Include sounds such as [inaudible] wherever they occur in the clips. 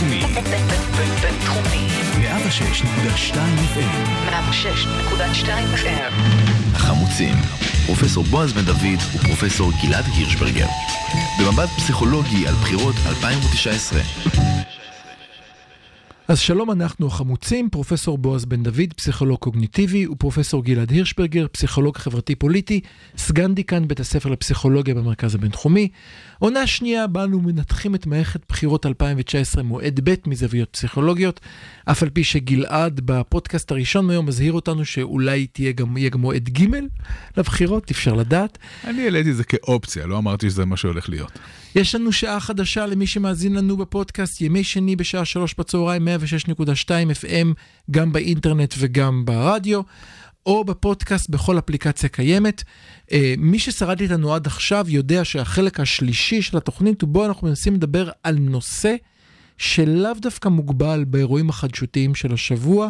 בינתחומי. בינתחומי. 106.2 FM. 106.2 FM. החמוצים, פרופסור בועז בן דוד ופרופסור גלעד הירשברגר. במבט פסיכולוגי על בחירות 2019. אז שלום, אנחנו החמוצים, פרופסור בועז בן דוד, פסיכולוג קוגניטיבי, ופרופסור גלעד הירשברגר, פסיכולוג חברתי-פוליטי, סגן דיקן בית הספר לפסיכולוגיה במרכז הבינתחומי. עונה שנייה, בה אנו מנתחים את מערכת בחירות 2019 מועד ב' מזוויות פסיכולוגיות, אף על פי שגלעד בפודקאסט הראשון היום מזהיר אותנו שאולי תהיה גם, יהיה גם מועד ג' לבחירות, אפשר לדעת. אני העליתי את זה כאופציה, לא אמרתי שזה מה שהולך להיות. יש לנו שעה חדשה למי שמאזין לנו בפודקאסט, ימי שני בשעה שלוש בצהריים, 106.2 FM, גם באינטרנט וגם ברדיו, או בפודקאסט בכל אפליקציה קיימת. אה, מי ששרד איתנו עד עכשיו יודע שהחלק השלישי של התוכנית, ובו אנחנו מנסים לדבר על נושא שלאו דווקא מוגבל באירועים החדשותיים של השבוע,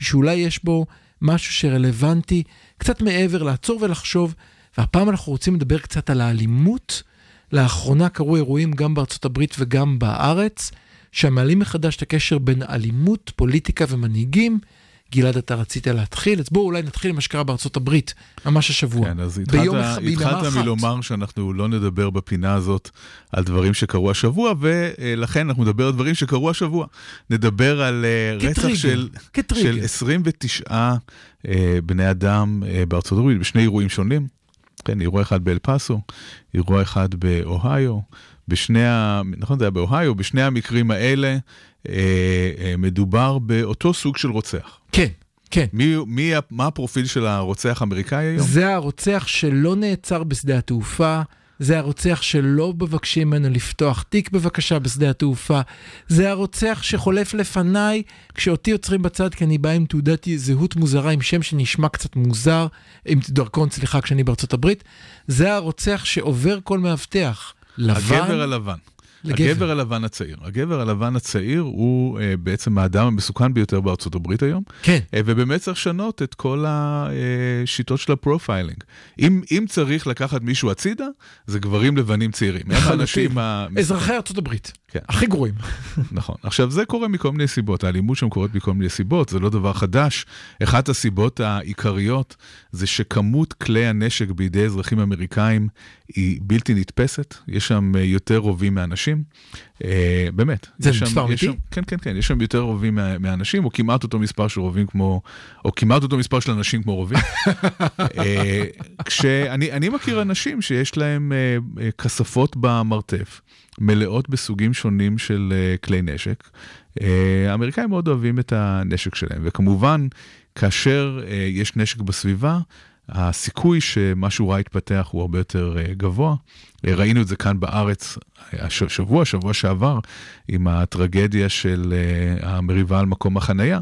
ושאולי יש בו משהו שרלוונטי קצת מעבר לעצור ולחשוב, והפעם אנחנו רוצים לדבר קצת על האלימות. לאחרונה קרו אירועים גם בארצות הברית וגם בארץ, שמעלים מחדש את הקשר בין אלימות, פוליטיקה ומנהיגים. גלעד, אתה רצית להתחיל, אז בואו אולי נתחיל עם מה שקרה בארצות הברית, ממש השבוע. כן, אז התחלת. מלומר שאנחנו לא נדבר בפינה הזאת על דברים שקרו השבוע, ולכן אנחנו נדבר על דברים שקרו השבוע. נדבר על אה, רצח של. של 29 אה, בני אדם אה, בארצות הברית, בשני אירועים שונים. כן, אירוע אחד באל פאסו, אירוע אחד באוהיו. בשני ה... נכון, זה היה באוהיו, בשני המקרים האלה אה, אה, מדובר באותו סוג של רוצח. כן, כן. מי, מי, מה הפרופיל של הרוצח האמריקאי היום? זה הרוצח שלא נעצר בשדה התעופה, זה הרוצח שלא מבקשים ממנו לפתוח תיק בבקשה בשדה התעופה, זה הרוצח שחולף לפניי כשאותי עוצרים בצד כי אני בא עם תעודת זהות מוזרה עם שם שנשמע קצת מוזר, עם דרכון, סליחה, כשאני בארצות הברית, זה הרוצח שעובר כל מאבטח. לבן, הגבר הלבן. לגבר. הגבר הלבן הצעיר. הגבר הלבן הצעיר הוא אה, בעצם האדם המסוכן ביותר בארצות הברית היום, כן, אה, ובאמת צריך לשנות את כל השיטות של ה profiling. אם, אם צריך לקחת מישהו הצידה, זה גברים לבנים צעירים. הם. האנשים ה... אזרחי ארצות הברית, כן. הכי גרועים. [laughs] נכון. עכשיו, זה קורה מכל מיני סיבות. האלימות שם קורית מכל מיני סיבות, זה לא דבר חדש. אחת הסיבות העיקריות זה שכמות כלי הנשק בידי אזרחים אמריקאים היא בלתי נתפסת. יש שם אה, יותר רובים מאנשים. אה, באמת. זה מספר אמיתי? כן, כן, כן. יש שם יותר רובים מה- מאנשים, או כמעט אותו מספר של רובים כמו... או כמעט אותו מספר של אנשים כמו רובים. [laughs] אה, כשאני אני מכיר אנשים שיש להם אה, אה, כספות במרתף, מלאות בסוגים שונים של אה, כלי נשק. אה, האמריקאים מאוד אוהבים את הנשק שלהם, וכמובן, כאשר אה, יש נשק בסביבה, הסיכוי שמשהו רע יתפתח הוא הרבה יותר אה, גבוה. אה, ראינו את זה כאן בארץ הש- השבוע, שבוע שעבר, עם הטרגדיה של אה, המריבה על מקום החנייה.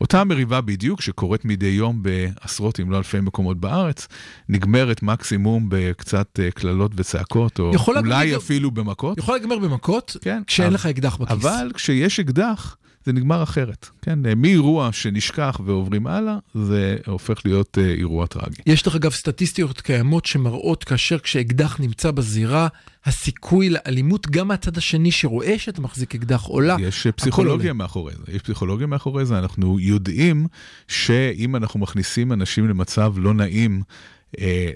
אותה מריבה בדיוק, שקורית מדי יום בעשרות אם לא אלפי מקומות בארץ, נגמרת מקסימום בקצת אה, קללות וצעקות, או אולי אפילו במכות, יכול להיגמר במכות, כן, כשאין אבל- לך אקדח בכיס. אבל כשיש אקדח, זה נגמר אחרת. כן, אה, מאירוע שנשכח ועוברים הלאה, זה הופך להיות אה, אירוע טרגי. יש דרך אגב סטטיסטיות קיימות שמראות כאשר כשאקדח נמצא בזירה, הסיכוי לאלימות גם מהצד השני שרואה שאתה מחזיק אקדח עולה. יש אה, פסיכולוגיה. מאחורי זה, יש פסיכולוגיה מאחורי זה, אנחנו יודעים שאם אנחנו מכניסים אנשים למצב לא נעים,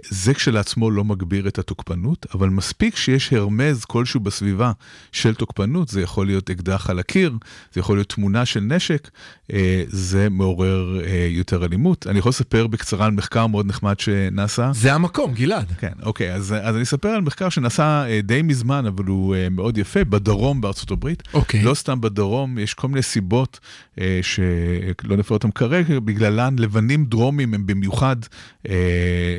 זה כשלעצמו לא מגביר את התוקפנות, אבל מספיק שיש הרמז כלשהו בסביבה של תוקפנות, זה יכול להיות אקדח על הקיר, זה יכול להיות תמונה של נשק, אה, זה מעורר אה, יותר אלימות. אני יכול לספר בקצרה על מחקר מאוד נחמד שנעשה. זה המקום, גלעד. כן, אוקיי, אז, אז אני אספר על מחקר שנעשה אה, די מזמן, אבל הוא אה, מאוד יפה, בדרום בארצות הברית. אוקיי. לא סתם בדרום, יש כל מיני סיבות אה, שלא נפרט אותם כרגע, בגללן לבנים דרומים הם במיוחד...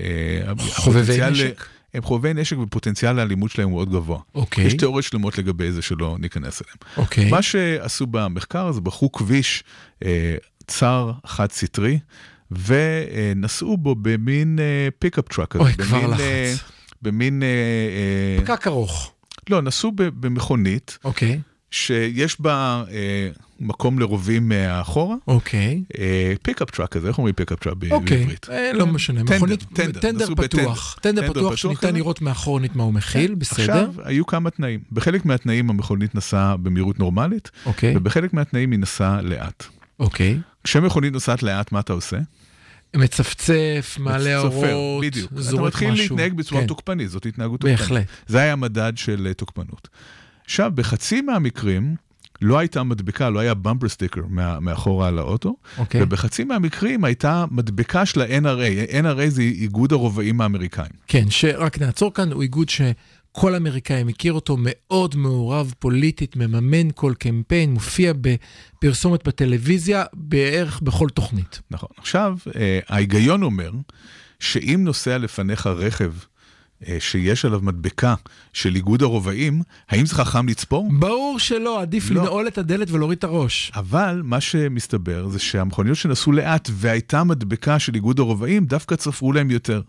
אה, אה, חובבי נשק? הם חובבי נשק ופוטנציאל האלימות שלהם הוא מאוד גבוה. אוקיי. יש תיאוריות שלמות לגבי זה שלא ניכנס אליהם. אוקיי. מה שעשו במחקר הזה, בחרו כביש אה, צר חד סטרי, ונסעו בו במין pickup truck. אוי, כבר לחץ. במין... אה, אה, פקק ארוך. לא, נסעו במכונית. אוקיי. שיש בה אה, מקום לרובים מאחורה. אוקיי. pickup truck כזה, איך אומרים pickup truck אוקיי, בעברית? אה, לא משנה, טנדר, מכונית, טנדר, טנדר פתוח. טנדר טנדר פתוח פתוח שניתן? לראות מאחורנית מה הוא מכיל, בסדר? עכשיו, היו כמה תנאים. בחלק מהתנאים המכונית נסעה במהירות נורמלית, אוקיי, ובחלק מהתנאים היא נסעה לאט. אוקיי. כשמכונית נוסעת לאט, מה אתה עושה? מצפצף, מעלה אורות, בדיוק. אתה זורק מתחיל משהו. להתנהג בצורה כן, תוקפנית, זאת התנהגות תוקפנית. בהחלט. זה היה מדד של אה, תוקפנות. עכשיו, בחצי מהמקרים, לא הייתה מדבקה, לא היה במפר סטיקר מה, מאחורה על האוטו, אוקיי. ובחצי מהמקרים הייתה מדבקה של ה-NRA, NRA זה איגוד הרובעים האמריקאים. כן, שרק נעצור כאן, הוא איגוד שכל אמריקאי מכיר אותו, מאוד מעורב פוליטית, מממן כל קמפיין, מופיע בפרסומת בטלוויזיה, בערך בכל תוכנית. נכון. עכשיו, אה, ההיגיון אומר שאם נוסע לפניך רכב שיש עליו מדבקה של איגוד הרובעים, האם זה חכם לצפור? ברור שלא, עדיף לא. לנעול את הדלת ולהוריד את הראש. אבל מה שמסתבר זה שהמכוניות שנסעו לאט והייתה מדבקה של איגוד הרובעים, דווקא צפרו להם יותר.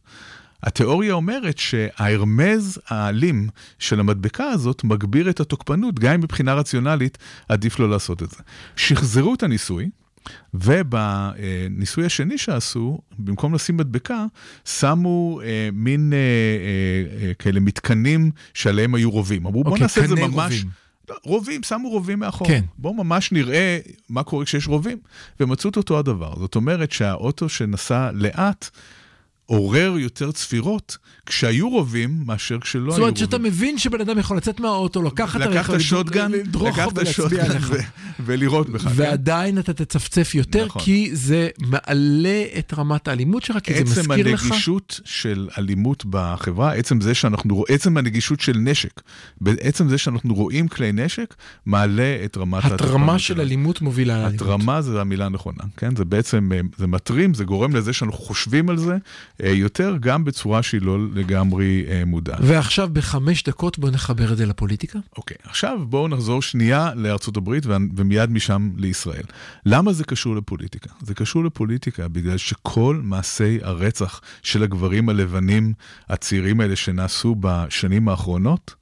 התיאוריה אומרת שההרמז האלים של המדבקה הזאת מגביר את התוקפנות, גם אם מבחינה רציונלית עדיף לא לעשות את זה. שחזרו את הניסוי, ובניסוי השני שעשו, במקום לשים מדבקה, שמו אה, מין אה, אה, אה, כאלה מתקנים שעליהם היו רובים. אמרו, בואו אוקיי, נעשה את זה ממש... רובים. לא, רובים, שמו רובים מאחור. כן. בואו ממש נראה מה קורה כשיש רובים. ומצאו את אותו הדבר. זאת אומרת שהאוטו שנסע לאט, עורר יותר צפירות כשהיו רובים מאשר כשלא היו זאת רובים. אומרת שאתה מבין שבן אדם יכול לצאת מהאוטו, לקחת את לקחת הרכב, שוטגן, לדרוך לקחת ולהצביע שוטגן עליך. ו- ולירות בך. כן? ועדיין אתה תצפצף יותר, נכון. כי זה מעלה את רמת האלימות שלך, כי זה עצם מזכיר לך... הנגישות של אלימות בחברה, עצם זה שאנחנו, רוא- עצם הנגישות של נשק, בעצם זה שאנחנו רואים כלי נשק, מעלה את רמת התרמה של. אלימות מובילה לאלימות. התרמה זה המילה הנכונה, כן? זה בעצם, אה, זה מטרים, זה גורם לזה שאנחנו חושבים על זה יותר, גם בצורה שהיא לא לגמרי אה, מודעת. ועכשיו בחמש דקות בוא נחבר את זה לפוליטיקה. אוקיי, עכשיו בואו נחזור שנייה לארצות הברית ומיד משם לישראל. למה זה קשור לפוליטיקה? זה קשור לפוליטיקה בגלל שכל מעשי הרצח של הגברים הלבנים הצעירים האלה שנעשו בשנים האחרונות,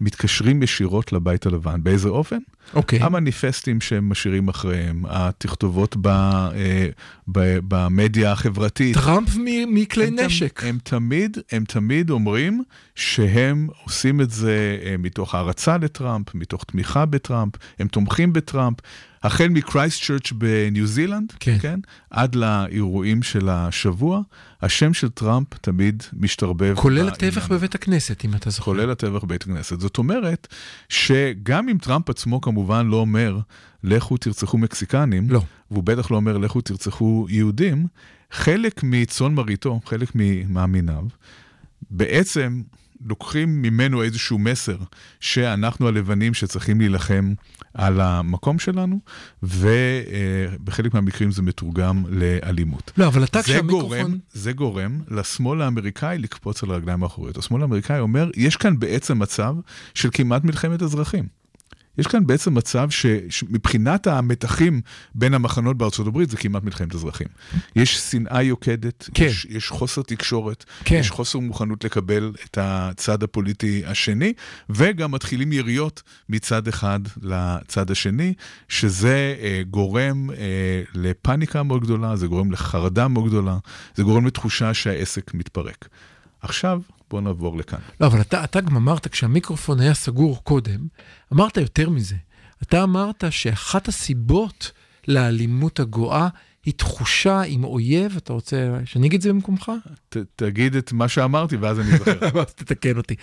מתקשרים ישירות לבית הלבן. באיזה אופן? אוקיי. המניפסטים שהם משאירים אחריהם, התכתובות ב, אה, ב, במדיה החברתית. טראמפ מכלי הם נשק. הם תמיד, הם תמיד אומרים שהם עושים את זה אה, מתוך הערצה לטראמפ, מתוך תמיכה בטראמפ, הם תומכים בטראמפ. החל מקרייסט צ'רץ' בניו זילנד, כן. כן, עד לאירועים של השבוע, השם של טראמפ תמיד משתרבב. כולל הטבח. בבית הכנסת, אם אתה זוכר. כולל הטבח בבית הכנסת. זאת אומרת, שגם אם טראמפ עצמו כמובן לא אומר, לכו תרצחו מקסיקנים, לא. והוא בטח לא אומר, לכו תרצחו יהודים, חלק מצאן מרעיתו, חלק ממאמיניו, בעצם לוקחים ממנו איזשהו מסר שאנחנו הלבנים שצריכים להילחם על המקום שלנו, ובחלק מהמקרים זה מתורגם לאלימות. לא, אבל אתה כשהמיקרופון... זה גורם לשמאל האמריקאי לקפוץ על הרגליים האחוריות. השמאל האמריקאי אומר, יש כאן בעצם מצב של כמעט מלחמת אזרחים. יש כאן בעצם מצב ש- שמבחינת המתחים בין המחנות בארצות הברית זה כמעט מלחמת אזרחים. יש שנאה יוקדת, כן. יש, יש חוסר תקשורת, כן. יש חוסר מוכנות לקבל את הצד הפוליטי השני, וגם מתחילים יריות מצד אחד לצד השני, שזה אה, גורם אה, לפאניקה מאוד גדולה, זה גורם לחרדה מאוד גדולה, זה גורם לתחושה שהעסק מתפרק. עכשיו בואו נעבור לכאן. לא, אבל אתה, אתה גם אמרת, כשהמיקרופון היה סגור קודם, אמרת יותר מזה. אתה אמרת שאחת הסיבות לאלימות הגואה היא תחושה עם אויב, אתה רוצה שאני אגיד את זה במקומך? ת, תגיד את מה שאמרתי ואז אני אזכר. [laughs] אז תתקן אותי.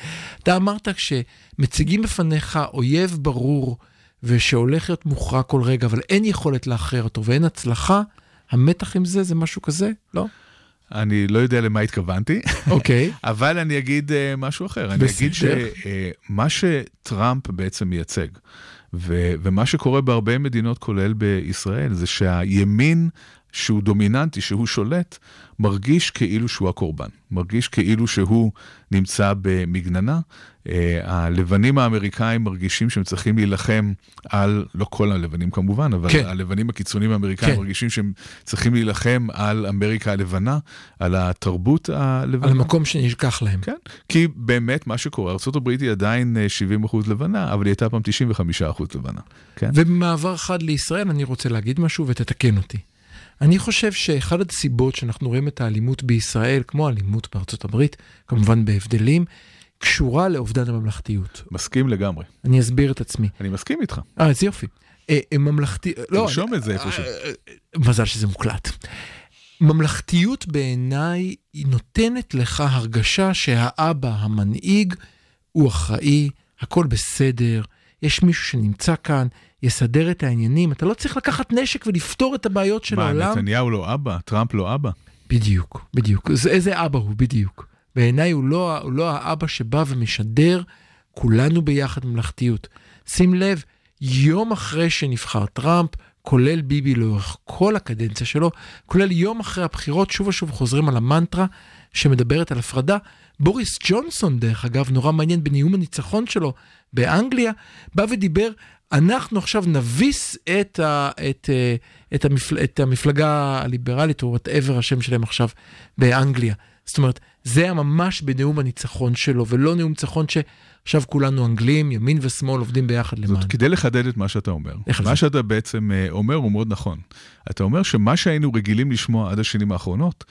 אתה אמרת כשמציגים בפניך אויב ברור ושהולך להיות מוכרע כל רגע, אבל אין יכולת לאחר אותו ואין הצלחה, המתח עם זה זה משהו כזה? לא? אני לא יודע למה התכוונתי, אוקיי. [laughs] אבל אני אגיד uh, משהו אחר. אני אגיד בסדר. שמה שטראמפ בעצם מייצג, ו- ומה שקורה בהרבה מדינות, כולל בישראל, זה שהימין שהוא דומיננטי, שהוא שולט, מרגיש כאילו שהוא הקורבן. מרגיש כאילו שהוא נמצא במגננה. אה, הלבנים האמריקאים מרגישים שהם צריכים להילחם על, לא כל הלבנים כמובן, אבל כן. הלבנים הקיצוניים האמריקאים כן. מרגישים שהם צריכים להילחם על אמריקה הלבנה, על התרבות הלבנה. על המקום שנשכח להם. כן, כי באמת מה שקורה, ארה"ב היא עדיין אה, 70% לבנה, אבל היא הייתה פעם 95% לבנה. כן? ובמעבר חד לישראל אני רוצה להגיד משהו ותתקן אותי. אני חושב שאחד הסיבות שאנחנו רואים את האלימות בישראל, כמו האלימות בארצות הברית, כמובן בהבדלים, קשורה לאובדן הממלכתיות. מסכים לגמרי. אני אסביר את עצמי. אני מסכים איתך. אה, איזה יופי. אה, אה, ממלכתי... לא, תרשום את זה איפשהו. אה, מזל שזה מוקלט. ממלכתיות בעיניי היא נותנת לך הרגשה שהאבא המנהיג הוא אחראי, הכל בסדר, יש מישהו שנמצא כאן, יסדר את העניינים, אתה לא צריך לקחת נשק ולפתור את הבעיות של מה, העולם. נתניהו לא אבא? טראמפ לא אבא? בדיוק, בדיוק. זה, איזה אבא הוא בדיוק. בעיניי הוא לא, הוא לא האבא שבא ומשדר כולנו ביחד ממלכתיות. שים לב, יום אחרי שנבחר טראמפ, כולל ביבי לאורך כל הקדנציה שלו, כולל יום אחרי הבחירות, שוב ושוב חוזרים על המנטרה שמדברת על הפרדה. בוריס ג'ונסון, דרך אגב, נורא מעניין, בנאום הניצחון שלו באנגליה, בא ודיבר, אנחנו עכשיו נביס את, ה, את, אה, את, המפל, את המפלגה הליברלית, או whatever השם שלהם עכשיו, באנגליה. זאת אומרת, זה היה ממש בנאום הניצחון שלו, ולא נאום ניצחון שעכשיו כולנו אנגלים, ימין ושמאל עובדים ביחד למען. זאת כדי לחדד את מה שאתה אומר. מה זה? שאתה בעצם אה, אומר הוא מאוד נכון. אתה אומר שמה שהיינו רגילים לשמוע עד השנים האחרונות,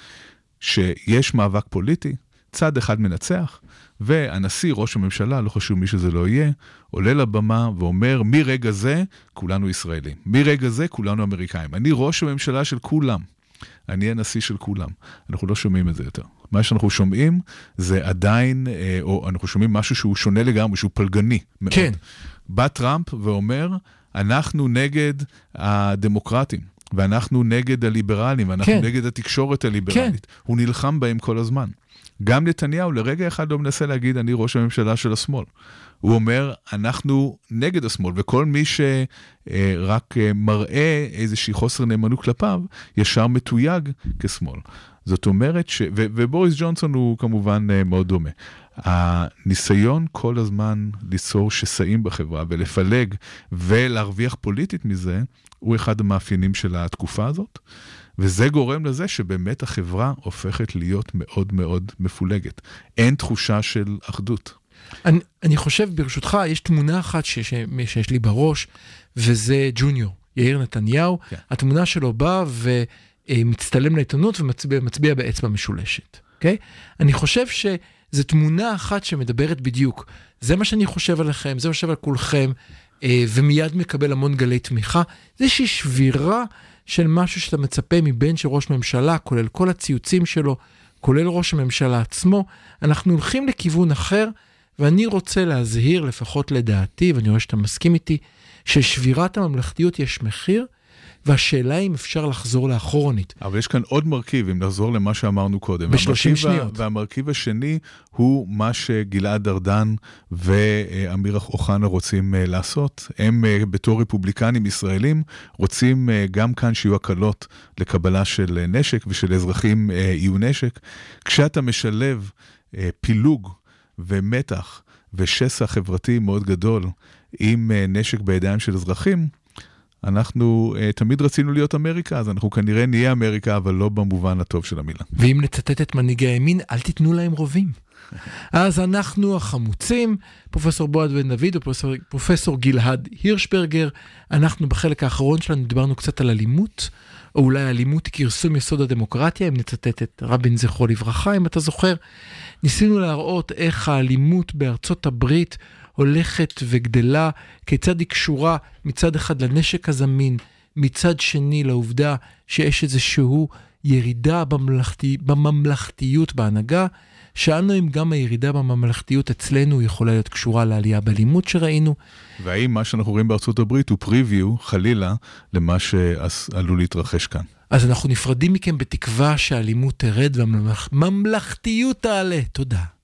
שיש מאבק פוליטי, צד אחד מנצח, והנשיא, ראש הממשלה, לא חשוב מי שזה לא יהיה, עולה לבמה ואומר, מרגע זה כולנו ישראלים. מרגע זה כולנו אמריקאים. אני ראש הממשלה של כולם. אני הנשיא של כולם. אנחנו לא שומעים את זה יותר. מה שאנחנו שומעים זה עדיין, אה, או אנחנו שומעים משהו שהוא שונה לגמרי, שהוא פלגני מאוד. כן. בא טראמפ ואומר, אנחנו נגד הדמוקרטים, ואנחנו נגד הליברלים, ואנחנו כן. נגד התקשורת הליברלית. הוא נלחם בהם כל הזמן. גם נתניהו לרגע אחד לא מנסה להגיד, אני ראש הממשלה של השמאל. הוא אומר, אנחנו נגד השמאל, וכל מי שרק מראה איזושהי חוסר נאמנות כלפיו, ישר מתויג כשמאל. זאת אומרת ש... ו- ובוריס ג'ונסון הוא כמובן אה, מאוד דומה. הניסיון כל הזמן ליצור שסעים בחברה ולפלג ולהרוויח פוליטית מזה, הוא אחד המאפיינים של התקופה הזאת. וזה גורם לזה שבאמת החברה הופכת להיות מאוד מאוד מפולגת. אין תחושה של אחדות. אני, אני חושב, ברשותך, יש תמונה אחת ש, ש, שיש לי בראש, וזה ג'וניור, יאיר נתניהו. כן. התמונה שלו באה ומצטלם לעיתונות ומצביע מצביע באצבע משולשת, אוקיי? אני חושב שזו תמונה אחת שמדברת בדיוק. זה מה שאני חושב עליכם, זה מה שאני חושב על כולכם, ומיד מקבל המון גלי תמיכה. זה איזושהי שבירה של משהו שאתה מצפה מבן של ראש ממשלה, כולל כל הציוצים שלו, כולל ראש הממשלה עצמו. אנחנו הולכים לכיוון אחר. ואני רוצה להזהיר, לפחות לדעתי, ואני רואה שאתה מסכים איתי, ששבירת הממלכתיות יש מחיר, והשאלה אם אפשר לחזור לאחורנית. אבל יש כאן עוד מרכיב, אם נחזור למה שאמרנו קודם. ב-30 והמרכיב ה- שניות. והמרכיב השני הוא מה שגלעד ארדן ואמיר אוחנה רוצים אה, לעשות. הם אה, בתור רפובליקנים ישראלים רוצים אה, גם כאן שיהיו הקלות לקבלה של נשק ושל אזרחים יהיו נשק. כשאתה משלב פילוג ומתח ושסע חברתי מאוד גדול עם נשק בידיים של אזרחים, אנחנו uh, תמיד רצינו להיות אמריקה, אז אנחנו כנראה נהיה אמריקה, אבל לא במובן הטוב של המילה. ואם נצטט את מנהיגי הימין, אל תיתנו להם רובים. [laughs] אז אנחנו החמוצים, פרופסור בועז בן דוד ופרופסור פרופסור גלעד הירשברגר. אנחנו בחלק האחרון שלנו דיברנו קצת על אלימות, או אולי אלימות כרסום יסוד הדמוקרטיה, אם נצטט את רבין זכרו לברכה, אם אתה זוכר. ניסינו להראות איך האלימות בארצות הברית הולכת וגדלה, כיצד היא קשורה מצד אחד לנשק הזמין, מצד שני לעובדה שיש איזשהו ירידה בממלכתי, בממלכתיות בהנהגה. שאלנו אם גם הירידה בממלכתיות אצלנו יכולה להיות קשורה לעלייה באלימות שראינו. והאם מה שאנחנו רואים בארצות הברית הוא פריוויו, חלילה, למה שעלול להתרחש כאן. אז אנחנו נפרדים מכם בתקווה שהאלימות תרד והממלכתיות תעלה. תודה.